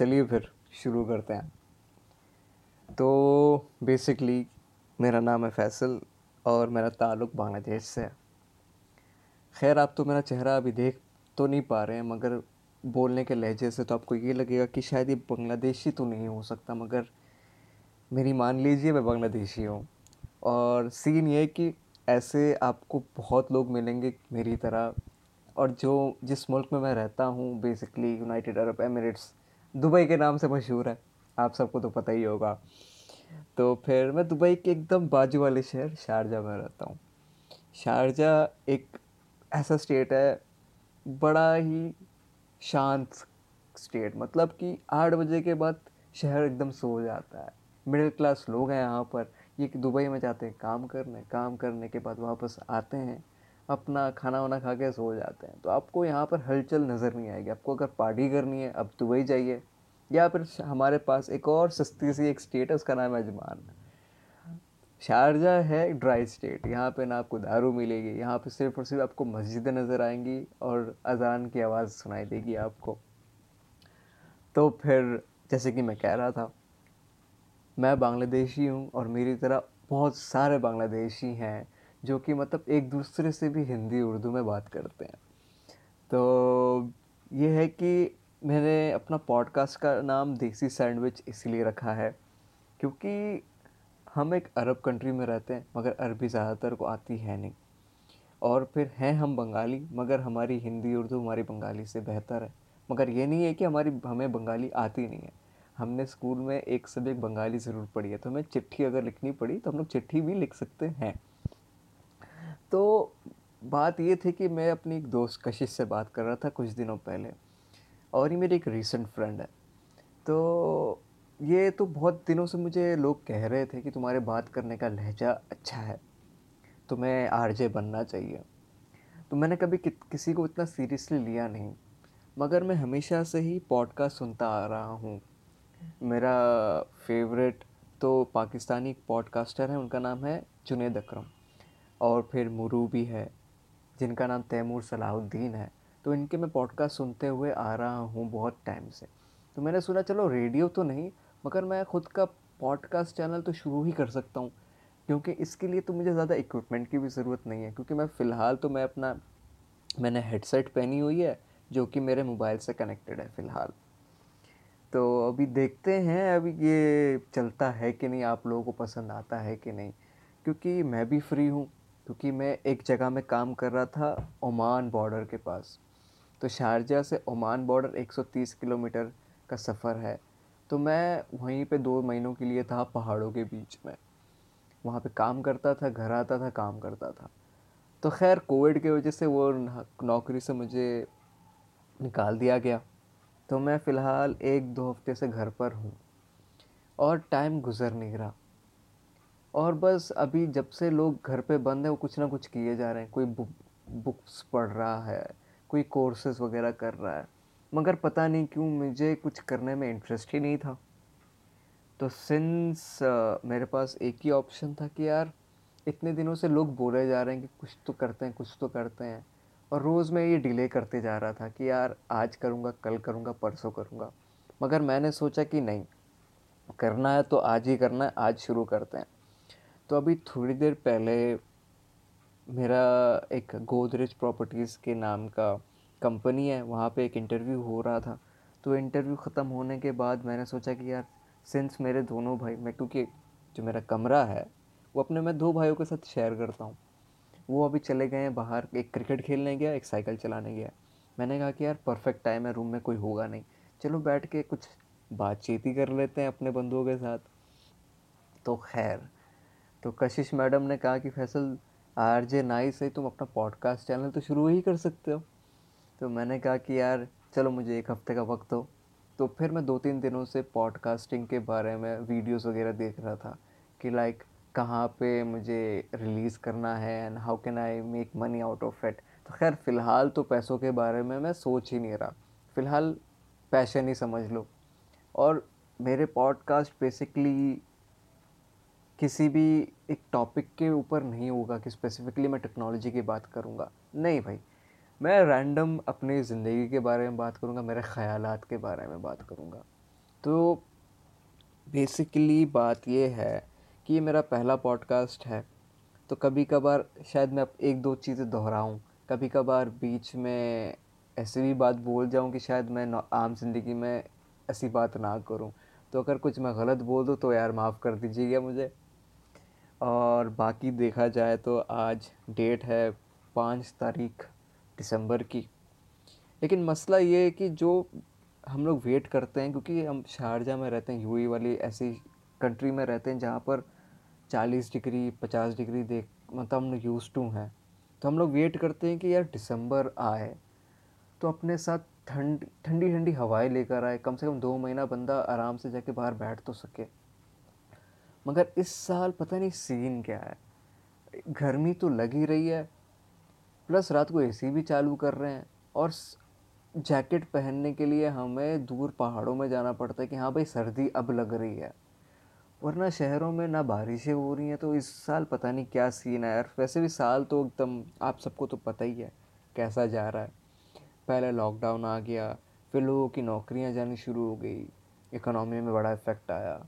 चलिए फिर शुरू करते हैं। तो बेसिकली मेरा नाम है फैसल और मेरा ताल्लुक़ बांग्लादेश से है। खैर, आप तो मेरा चेहरा अभी देख तो नहीं पा रहे हैं, मगर बोलने के लहजे से तो आपको ये लगेगा कि शायद ये बांग्लादेशी तो नहीं हो सकता, मगर मेरी मान लीजिए मैं बांग्लादेशी हूँ। और सीन ये कि ऐसे आपको बहुत लोग मिलेंगे मेरी तरह और जो जिस मुल्क में मैं रहता हूँ basically United Arab Emirates Dubai के नाम से मशहूर है। आप सबको तो पता ही होगा। तो फिर मैं दुबई के एकदम बाजू वाले शहर शारजा में रहता हूँ। शारजा एक ऐसा स्टेट है, बड़ा ही शांत स्टेट मतलब कि आठ बजे के बाद शहर एकदम सो जाता है। मिडिल क्लास लोग हैं यहाँ पर, ये दुबई में जाते हैं काम करने काम करने के बाद वापस आते हैं। अपना खाना वाना खा के सो जाते हैं। तो आपको यहाँ पर हलचल नज़र नहीं आएगी। आपको अगर पार्टी करनी है, अब दुबई जाइए। या फिर हमारे पास एक और सस्ती सी एक स्टेट है उसका नाम है अजमान। शारजा है ड्राई स्टेट यहाँ पे ना आपको दारू मिलेगी। यहाँ पे सिर्फ़ और सिर्फ़ आपको मस्जिदें नज़र आएँगी और अजान की आवाज़ सुनाई देगी आपको। तो फिर, जैसे कि मैं कह रहा था, मैं बांग्लादेशी हूँ और मेरी तरह बहुत सारे बांग्लादेशी हैं। जो कि मतलब एक दूसरे से भी हिंदी उर्दू में बात करते हैं। तो ये है कि मैंने अपना पॉडकास्ट का नाम देसी सैंडविच इसलिए रखा है क्योंकि हम एक अरब कंट्री में रहते हैं, मगर अरबी ज़्यादातर को आती है नहीं। और फिर हैं हम बंगाली, मगर हमारी हिंदी उर्दू हमारी बंगाली से बेहतर है। मगर ये नहीं है कि हमारी, हमें बंगाली आती नहीं है। हमने स्कूल में एक सब्जेक्ट बंगाली ज़रूर पढ़ी है तो हमें चिट्ठी अगर लिखनी पड़ी तो हम लोग चिट्ठी भी लिख सकते हैं। तो बात ये थी कि मैं अपनी एक दोस्त कशिश से बात कर रहा था कुछ दिनों पहले और ये मेरी एक रीसेंट फ्रेंड है। तो ये तो बहुत दिनों से मुझे लोग कह रहे थे कि तुम्हारे बात करने का लहजा अच्छा है तुम्हें आरजे बनना चाहिए। तो मैंने कभी कि, किसी को इतना सीरियसली लिया नहीं मगर मैं हमेशा से ही पॉडकास्ट सुनता आ रहा हूँ। मेरा फेवरेट तो पाकिस्तानी पॉडकास्टर है उनका नाम है जुनेद अकरम। और फिर मुरू भी है, जिनका नाम तैमूर सलाहुद्दीन है। तो इनके मैं पॉडकास्ट सुनते हुए आ रहा हूँ बहुत टाइम से। तो मैंने सुना, चलो रेडियो तो नहीं, मगर मैं ख़ुद का पॉडकास्ट चैनल तो शुरू ही कर सकता हूँ, क्योंकि इसके लिए तो मुझे ज़्यादा इक्विपमेंट की भी ज़रूरत नहीं है। क्योंकि मैं फ़िलहाल तो मैं अपना, मैंने हेडसेट पहनी हुई है, जो कि मेरे मोबाइल से कनेक्टेड है फ़िलहाल। तो अभी देखते हैं, अभी ये चलता है कि नहीं, आप लोगों को पसंद आता है कि नहीं, क्योंकि मैं भी फ्री हूँ। क्योंकि मैं एक जगह में काम कर रहा था ओमान बॉर्डर के पास। तो शारजा से ओमान बॉर्डर 130 किलोमीटर का सफ़र है। तो मैं वहीं पे दो महीनों के लिए था पहाड़ों के बीच में। वहाँ पे काम करता था, घर आता था, काम करता था। तो खैर, कोविड की वजह से वो नौकरी से मुझे निकाल दिया गया। तो मैं फ़िलहाल एक दो हफ़्ते से घर पर हूँ और टाइम गुज़र नहीं रहा। और बस अभी जब से लोग घर पे बंद हैं वो कुछ ना कुछ किए जा रहे हैं। कोई बुक बुक्स पढ़ रहा है कोई कोर्सेज वगैरह कर रहा है। मगर पता नहीं क्यों मुझे कुछ करने में इंटरेस्ट ही नहीं था। तो सिंस uh, मेरे पास एक ही ऑप्शन था कि यार इतने दिनों से लोग बोले जा रहे हैं कि कुछ तो करते हैं कुछ तो करते हैं। और रोज़ मैं ये डिले करते जा रहा था कि यार आज करूँगा कल करूँगा परसों करूँगा। मगर मैंने सोचा कि नहीं करना है तो आज ही करना है आज शुरू करते हैं। तो अभी थोड़ी देर पहले मेरा एक गोदरेज प्रॉपर्टीज़ के नाम का कंपनी है, वहाँ पे एक इंटरव्यू हो रहा था। तो इंटरव्यू ख़त्म होने के बाद मैंने सोचा कि यार सिंस मेरे दोनों भाई, मैं क्योंकि जो मेरा कमरा है, वो अपने मैं दो भाइयों के साथ शेयर करता हूँ। वो अभी चले गए हैं बाहर, एक क्रिकेट खेलने गया, एक साइकिल चलाने गया। मैंने कहा कि यार परफेक्ट टाइम है रूम में कोई होगा नहीं। चलो बैठ के कुछ बातचीत ही कर लेते हैं अपने बंधुओं के साथ। तो खैर तो कशिश मैडम ने कहा कि फैसल आर जे नाइस है तुम अपना पॉडकास्ट चैनल तो शुरू ही कर सकते हो। तो मैंने कहा कि यार, चलो मुझे एक हफ़्ते का वक्त हो तो फिर मैं दो तीन दिनों से पॉडकास्टिंग के बारे में वीडियोस वगैरह देख रहा था कि लाइक कहाँ पे मुझे रिलीज़ करना है and how can I make money out of it तो खैर, फ़िलहाल तो पैसों के बारे में मैं सोच ही नहीं रहा। फ़िलहाल पैशन ही समझ लो। और मेरे पॉडकास्ट बेसिकली किसी भी एक टॉपिक के ऊपर नहीं होगा कि स्पेसिफिकली मैं टेक्नोलॉजी की बात करूँगा। नहीं भाई। मैं रैंडम अपनी ज़िंदगी के बारे में बात करूँगा, मेरे ख्याल के बारे में बात करूँगा। तो बेसिकली बात ये है कि ये मेरा पहला पॉडकास्ट है। तो कभी कभार शायद मैं एक दो चीज़ें दोहराऊँ। कभी कभार बीच में ऐसी भी बात बोल जाऊँ कि शायद मैं आम ज़िंदगी में ऐसी बात ना करूँ। तो अगर कुछ मैं गलत बोल दूँ तो यार माफ़ कर दीजिएगा मुझे। और बाकी देखा जाए तो आज डेट है पाँच तारीख दिसंबर की। लेकिन मसला ये है कि जो हम लोग वेट करते हैं, क्योंकि हम शारजा में रहते हैं, यूएई वाली ऐसी कंट्री में रहते हैं जहाँ पर चालीस डिग्री, पचास डिग्री देख मतलब हम लोग यूज़ टू हैं। तो हम लोग वेट करते हैं कि यार दिसंबर आए तो अपने साथ ठंड ठंडी ठंडी हवाएँ लेकर आए। कम से कम दो महीना बंदा आराम से जाके बाहर बैठ तो सके। मगर इस साल पता नहीं सीन क्या है। गर्मी तो लग ही रही है प्लस रात को एसी भी चालू कर रहे हैं, और जैकेट पहनने के लिए हमें दूर पहाड़ों में जाना पड़ता है कि हाँ भाई सर्दी अब लग रही है, वरना शहरों में ना बारिशें हो रही हैं तो इस साल पता नहीं क्या सीन है। यार वैसे भी साल तो एकदम, आप सबको तो पता ही है कैसा जा रहा है। पहले लॉकडाउन आ गया, फिर लोगों की नौकरियाँ जानी शुरू हो गई इकोनॉमी में बड़ा इफ़ेक्ट आया।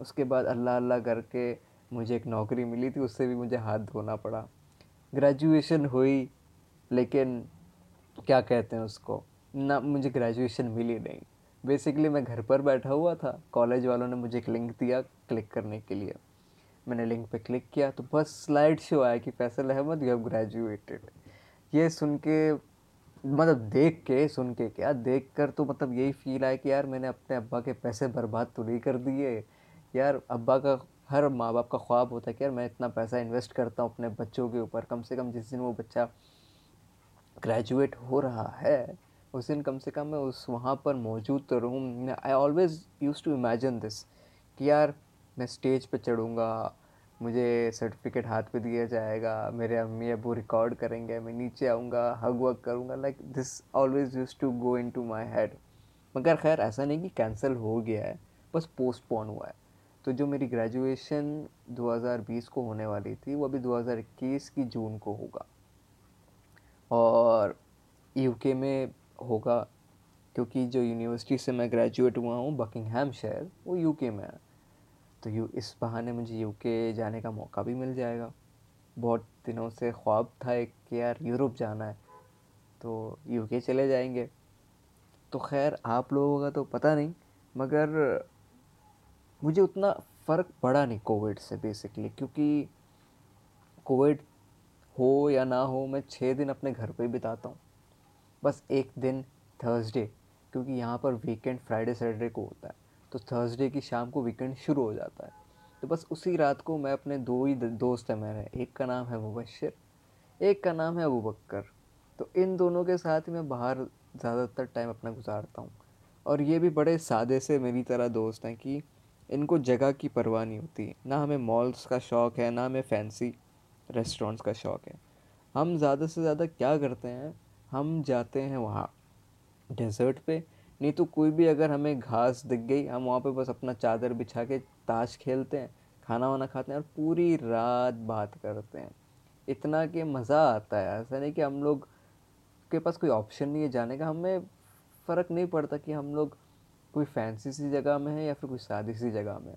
उसके बाद अल्लाह अल्लाह करके मुझे एक नौकरी मिली थी, उससे भी मुझे हाथ धोना पड़ा। ग्रेजुएशन हुई, लेकिन क्या कहते हैं उसको? ना, मुझे ग्रेजुएशन मिली नहीं। बेसिकली मैं घर पर बैठा हुआ था कॉलेज वालों ने मुझे एक लिंक दिया क्लिक करने के लिए। मैंने लिंक पे क्लिक किया तो बस स्लाइड शो आया कि Faisal Ahmed you have graduated ये सुन के मतलब देख के, सुन के क्या? देख कर तो मतलब यही फील आया कि यार मैंने अपने अब्बा के पैसे बर्बाद तो नहीं कर दिए। यार, अब्बा का हर माँ बाप का ख्वाब होता है कि यार, मैं इतना पैसा इन्वेस्ट करता हूँ अपने बच्चों के ऊपर। कम से कम जिस दिन वो बच्चा ग्रेजुएट हो रहा है, उस दिन कम से कम मैं उस वहाँ पर मौजूद तो रहूँ। I always use to imagine this कि यार, मैं स्टेज पे चढ़ूँगा, मुझे सर्टिफिकेट हाथ पे दिया जाएगा, मेरे अम्मी अबू रिकॉर्ड करेंगे, मैं नीचे आऊँगा हग वग करूँगा like this always use to go into my head मगर खैर, ऐसा नहीं कि कैंसिल हो गया है, बस पोस्टपोन हुआ है। तो जो मेरी ग्रेजुएशन 2020 को होने वाली थी, वो अभी 2021 की जून को होगा। और यूके में होगा, क्योंकि जो यूनिवर्सिटी से मैं ग्रेजुएट हुआ हूँ बकिंगहैम शहर वो यूके में है। तो यू, इस बहाने मुझे यूके जाने का मौका भी मिल जाएगा। बहुत दिनों से ख्वाब था एक कि यार यूरोप जाना है तो यूके चले जाएँगे। तो खैर, आप लोगों का तो पता नहीं, मगर मुझे उतना फ़र्क पड़ा नहीं कोविड से बेसिकली क्योंकि कोविड हो या ना हो, मैं छः दिन अपने घर पे बिताता हूँ। बस एक दिन थर्सडे क्योंकि यहाँ पर वीकेंड फ्राइडे सैटरडे को होता है। तो थर्सडे की शाम को वीकेंड शुरू हो जाता है। तो बस उसी रात को मैं अपने दो ही दोस्त हैं मेरे। एक का नाम है मुबशर एक का नाम है अबू बक्कर। तो इन दोनों के साथ ही मैं बाहर ज़्यादातर टाइम अपना गुजारता हूँ। और ये भी बड़े सादे से मेरी तरह दोस्त हैं कि इनको जगह की परवाह नहीं होती। ना हमें मॉल्स का शौक़ है, ना हमें फैंसी रेस्टोरेंट्स का शौक़ है। हम ज़्यादा से ज़्यादा क्या करते हैं? हम जाते हैं वहाँ डेजर्ट पे। नहीं तो कोई भी अगर हमें घास दिख गई, हम वहाँ पे बस अपना चादर बिछा के ताश खेलते हैं, खाना वाना खाते हैं और पूरी रात बात करते हैं। इतना कि मज़ा आता है, ऐसा नहीं कि हम लोग के पास कोई ऑप्शन नहीं है जाने का। हमें फ़र्क नहीं पड़ता कि हम लोग कोई फैंसी सी जगह में है या फिर कोई सादी सी जगह में?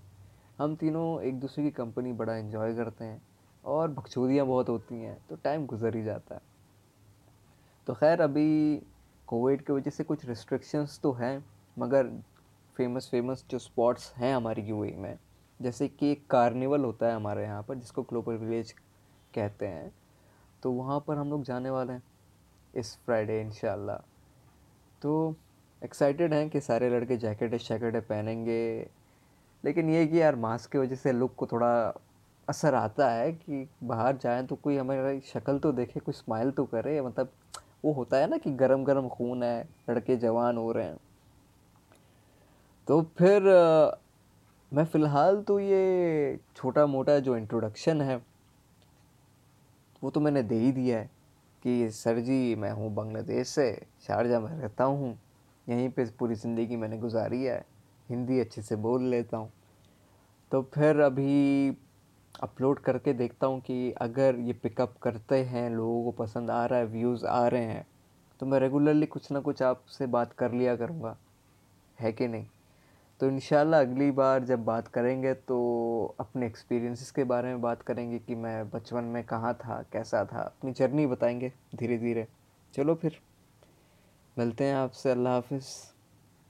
हम तीनों एक दूसरे की कंपनी बड़ा इन्जॉय करते हैं और बकचोदियाँ बहुत होती हैं तो टाइम गुजर ही जाता है। तो खैर, अभी कोविड की वजह से कुछ रिस्ट्रिक्शंस तो हैं, मगर फ़ेमस फ़ेमस जो स्पॉट्स हैं हमारी यू में, जैसे कि एक कार्निवल होता है हमारे यहाँ पर, जिसको ग्लोबल विलेज कहते हैं तो वहाँ पर हम लोग जाने वाले हैं इस फ्राइडे इन तो एक्साइटेड हैं कि सारे लड़के जैकेटें शैकेटें पहनेंगे। लेकिन ये कि यार मास्क की वजह से लुक को थोड़ा असर आता है कि बाहर जाएँ तो कोई हमारी शक्ल तो देखे कोई स्माइल तो करे। मतलब वो होता है ना कि गरम गरम खून है लड़के जवान हो रहे हैं। तो फिर आ, मैं फ़िलहाल तो ये छोटा मोटा जो इंट्रोडक्शन है वो तो मैंने दे ही दिया है कि सर जी मैं हूँ बांग्लादेश से शारजा में रहता हूँ। यहीं पे पूरी ज़िंदगी मैंने गुजारी है। हिंदी अच्छे से बोल लेता हूँ। तो फिर अभी अपलोड करके देखता हूँ कि अगर ये पिकअप करते हैं, लोगों को पसंद आ रहा है व्यूज़ आ रहे हैं तो मैं रेगुलरली कुछ ना कुछ आपसे बात कर लिया करूँगा। है कि नहीं? तो इन अगली बार जब बात करेंगे तो अपने एक्सपीरियंसेस के बारे में बात करेंगे कि मैं बचपन में कहाँ था, कैसा था। अपनी जर्नी बताएँगे धीरे धीरे चलो फिर। मिलते हैं आपसे अल्लाह हाफिज़।